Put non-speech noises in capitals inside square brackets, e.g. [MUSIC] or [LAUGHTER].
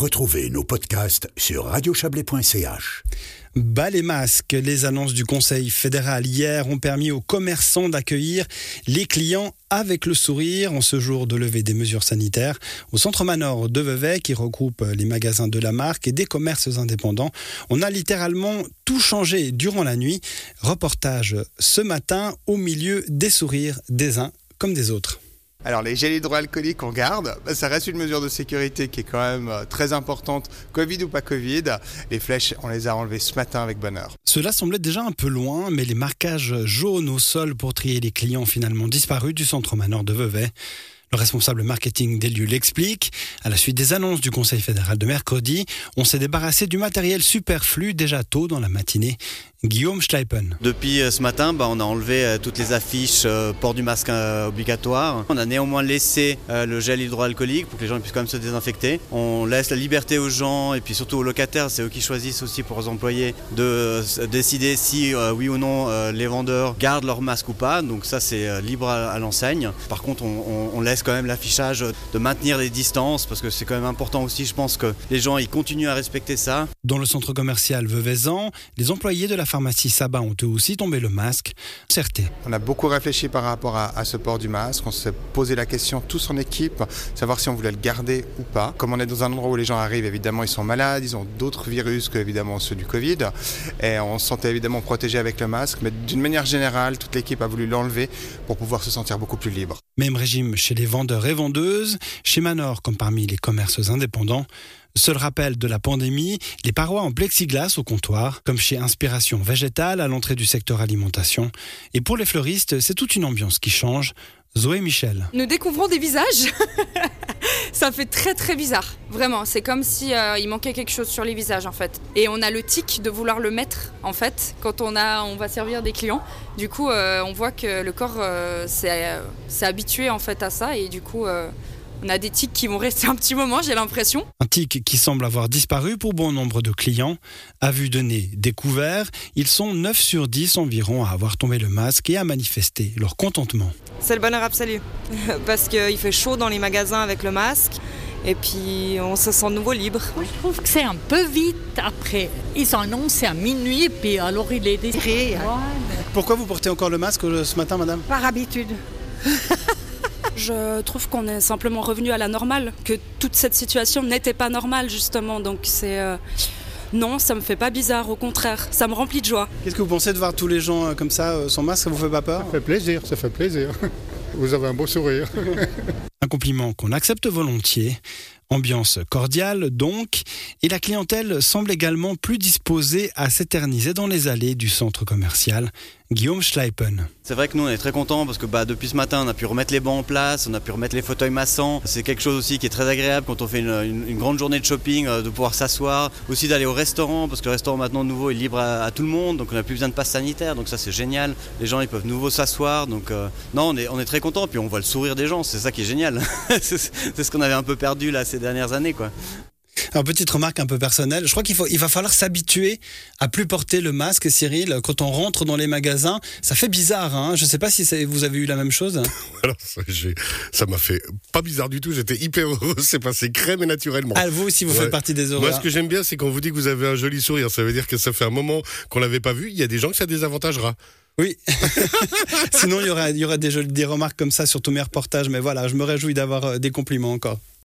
Retrouvez nos podcasts sur radiochablais.ch. Bas les masques, les annonces du Conseil fédéral hier ont permis aux commerçants d'accueillir les clients avec le sourire en ce jour de levée des mesures sanitaires. Au centre Manor de Vevey, qui regroupe les magasins de la marque et des commerces indépendants, on a littéralement tout changé durant la nuit. Reportage ce matin au milieu des sourires des uns comme des autres. Alors les gels hydroalcooliques on garde, bah, ça reste une mesure de sécurité qui est quand même euh, très importante, Covid ou pas Covid. Les flèches, on les a enlevées ce matin avec bonheur. Cela semblait déjà un peu loin, mais les marquages jaunes au sol pour trier les clients ont finalement disparu du centre Manor de Vevey. Le responsable marketing des lieux l'explique. À la suite des annonces du Conseil fédéral de mercredi, on s'est débarrassé du matériel superflu déjà tôt dans la matinée. Guillaume Schleipen. Depuis euh, ce matin, bah, on a enlevé euh, toutes les affiches euh, port du masque obligatoire. On a néanmoins laissé le gel hydroalcoolique pour que les gens puissent quand même se désinfecter. On laisse la liberté aux gens et puis surtout aux locataires, c'est eux qui choisissent aussi pour les employés de décider si oui ou non les vendeurs gardent leur masque ou pas. Donc ça c'est libre à, l'enseigne. Par contre on, on laisse quand même l'affichage de maintenir les distances parce que c'est quand même important aussi. Je pense que les gens ils continuent à respecter ça. Dans le centre commercial Veuvezan, les employés de la pharmacie Saba ont eux aussi tombé le masque. Certes. On a beaucoup réfléchi par rapport à, ce port du masque. On s'est posé la question tous en équipe, savoir si on voulait le garder ou pas. Comme on est dans un endroit où les gens arrivent, évidemment ils sont malades, ils ont d'autres virus que ceux du Covid. Et on se sentait évidemment protégé avec le masque. Mais d'une manière générale, toute l'équipe a voulu l'enlever pour pouvoir se sentir beaucoup plus libre. Même régime chez les vendeurs et vendeuses, chez Manor comme parmi les commerces indépendants. Seul rappel de la pandémie, les parois en plexiglas au comptoir, comme chez Inspiration Végétale à l'entrée du secteur alimentation. Et pour les fleuristes, c'est toute une ambiance qui change. Zoé Michel. Nous découvrons des visages. [LAUGHS] ça fait très très bizarre. Vraiment, c'est comme si euh, il manquait quelque chose sur les visages en fait. Et on a le tic de vouloir le mettre en fait quand on va servir des clients. Du coup, euh, on voit que le corps euh, s'est habitué en fait à ça et du coup on a des tics qui vont rester un petit moment, j'ai l'impression. Un tic qui semble avoir disparu pour bon nombre de clients. À vue de nez découvert, ils sont 9 sur 10 environ à avoir tombé le masque et à manifester leur contentement. C'est le bonheur absolu, [LAUGHS] parce qu'il fait chaud dans les magasins avec le masque. Et puis on se sent de nouveau libre. Je trouve que c'est un peu vite après. Ils ont annoncé à minuit, puis alors il est. Pourquoi vous portez encore le masque ce matin, madame? Par habitude. [LAUGHS] Je trouve qu'on est simplement revenu à la normale, que toute cette situation n'était pas normale justement. Donc c'est euh, non, ça me fait pas bizarre, au contraire, ça me remplit de joie. Qu'est-ce que vous pensez de voir tous les gens euh, comme ça euh, sans masque? Ça vous fait pas peur? Ça fait plaisir, ça fait plaisir. [LAUGHS] Vous avez un beau sourire. [LAUGHS] un compliment qu'on accepte volontiers. Ambiance cordiale donc, et la clientèle semble également plus disposée à s'éterniser dans les allées du centre commercial. Guillaume Schleipen. C'est vrai que nous on est très contents parce que bah, depuis ce matin on a pu remettre les bancs en place, on a pu remettre les fauteuils massants. C'est quelque chose aussi qui est très agréable quand on fait une, grande journée de shopping, euh, de pouvoir s'asseoir, aussi d'aller au restaurant parce que le restaurant maintenant nouveau est libre à, tout le monde, donc on n'a plus besoin de passe sanitaire, donc ça c'est génial. Les gens ils peuvent nouveau s'asseoir, donc euh, non on est, on est très contents, puis on voit le sourire des gens, c'est ça qui est génial. [LAUGHS] c'est ce qu'on avait un peu perdu là ces dernières années quoi. Alors, petite remarque un peu personnelle, je crois qu'il faut, il va falloir s'habituer à plus porter le masque, Cyril. Quand on rentre dans les magasins, ça fait bizarre. Hein je ne sais pas si vous avez eu la même chose. [LAUGHS] Alors, ça m'a fait pas bizarre du tout. J'étais hyper heureux. C'est passé crème et naturellement. Ah, vous aussi, vous faites partie des heureux. Moi, ce que j'aime bien, c'est quand vous dit que vous avez un joli sourire. Ça veut dire que ça fait un moment qu'on l'avait pas vu. Il y a des gens que ça désavantagera. Oui. [LAUGHS] Sinon, il y aura, il y aura des, des remarques comme ça sur tous mes reportages. Mais voilà, je me réjouis d'avoir euh, des compliments encore.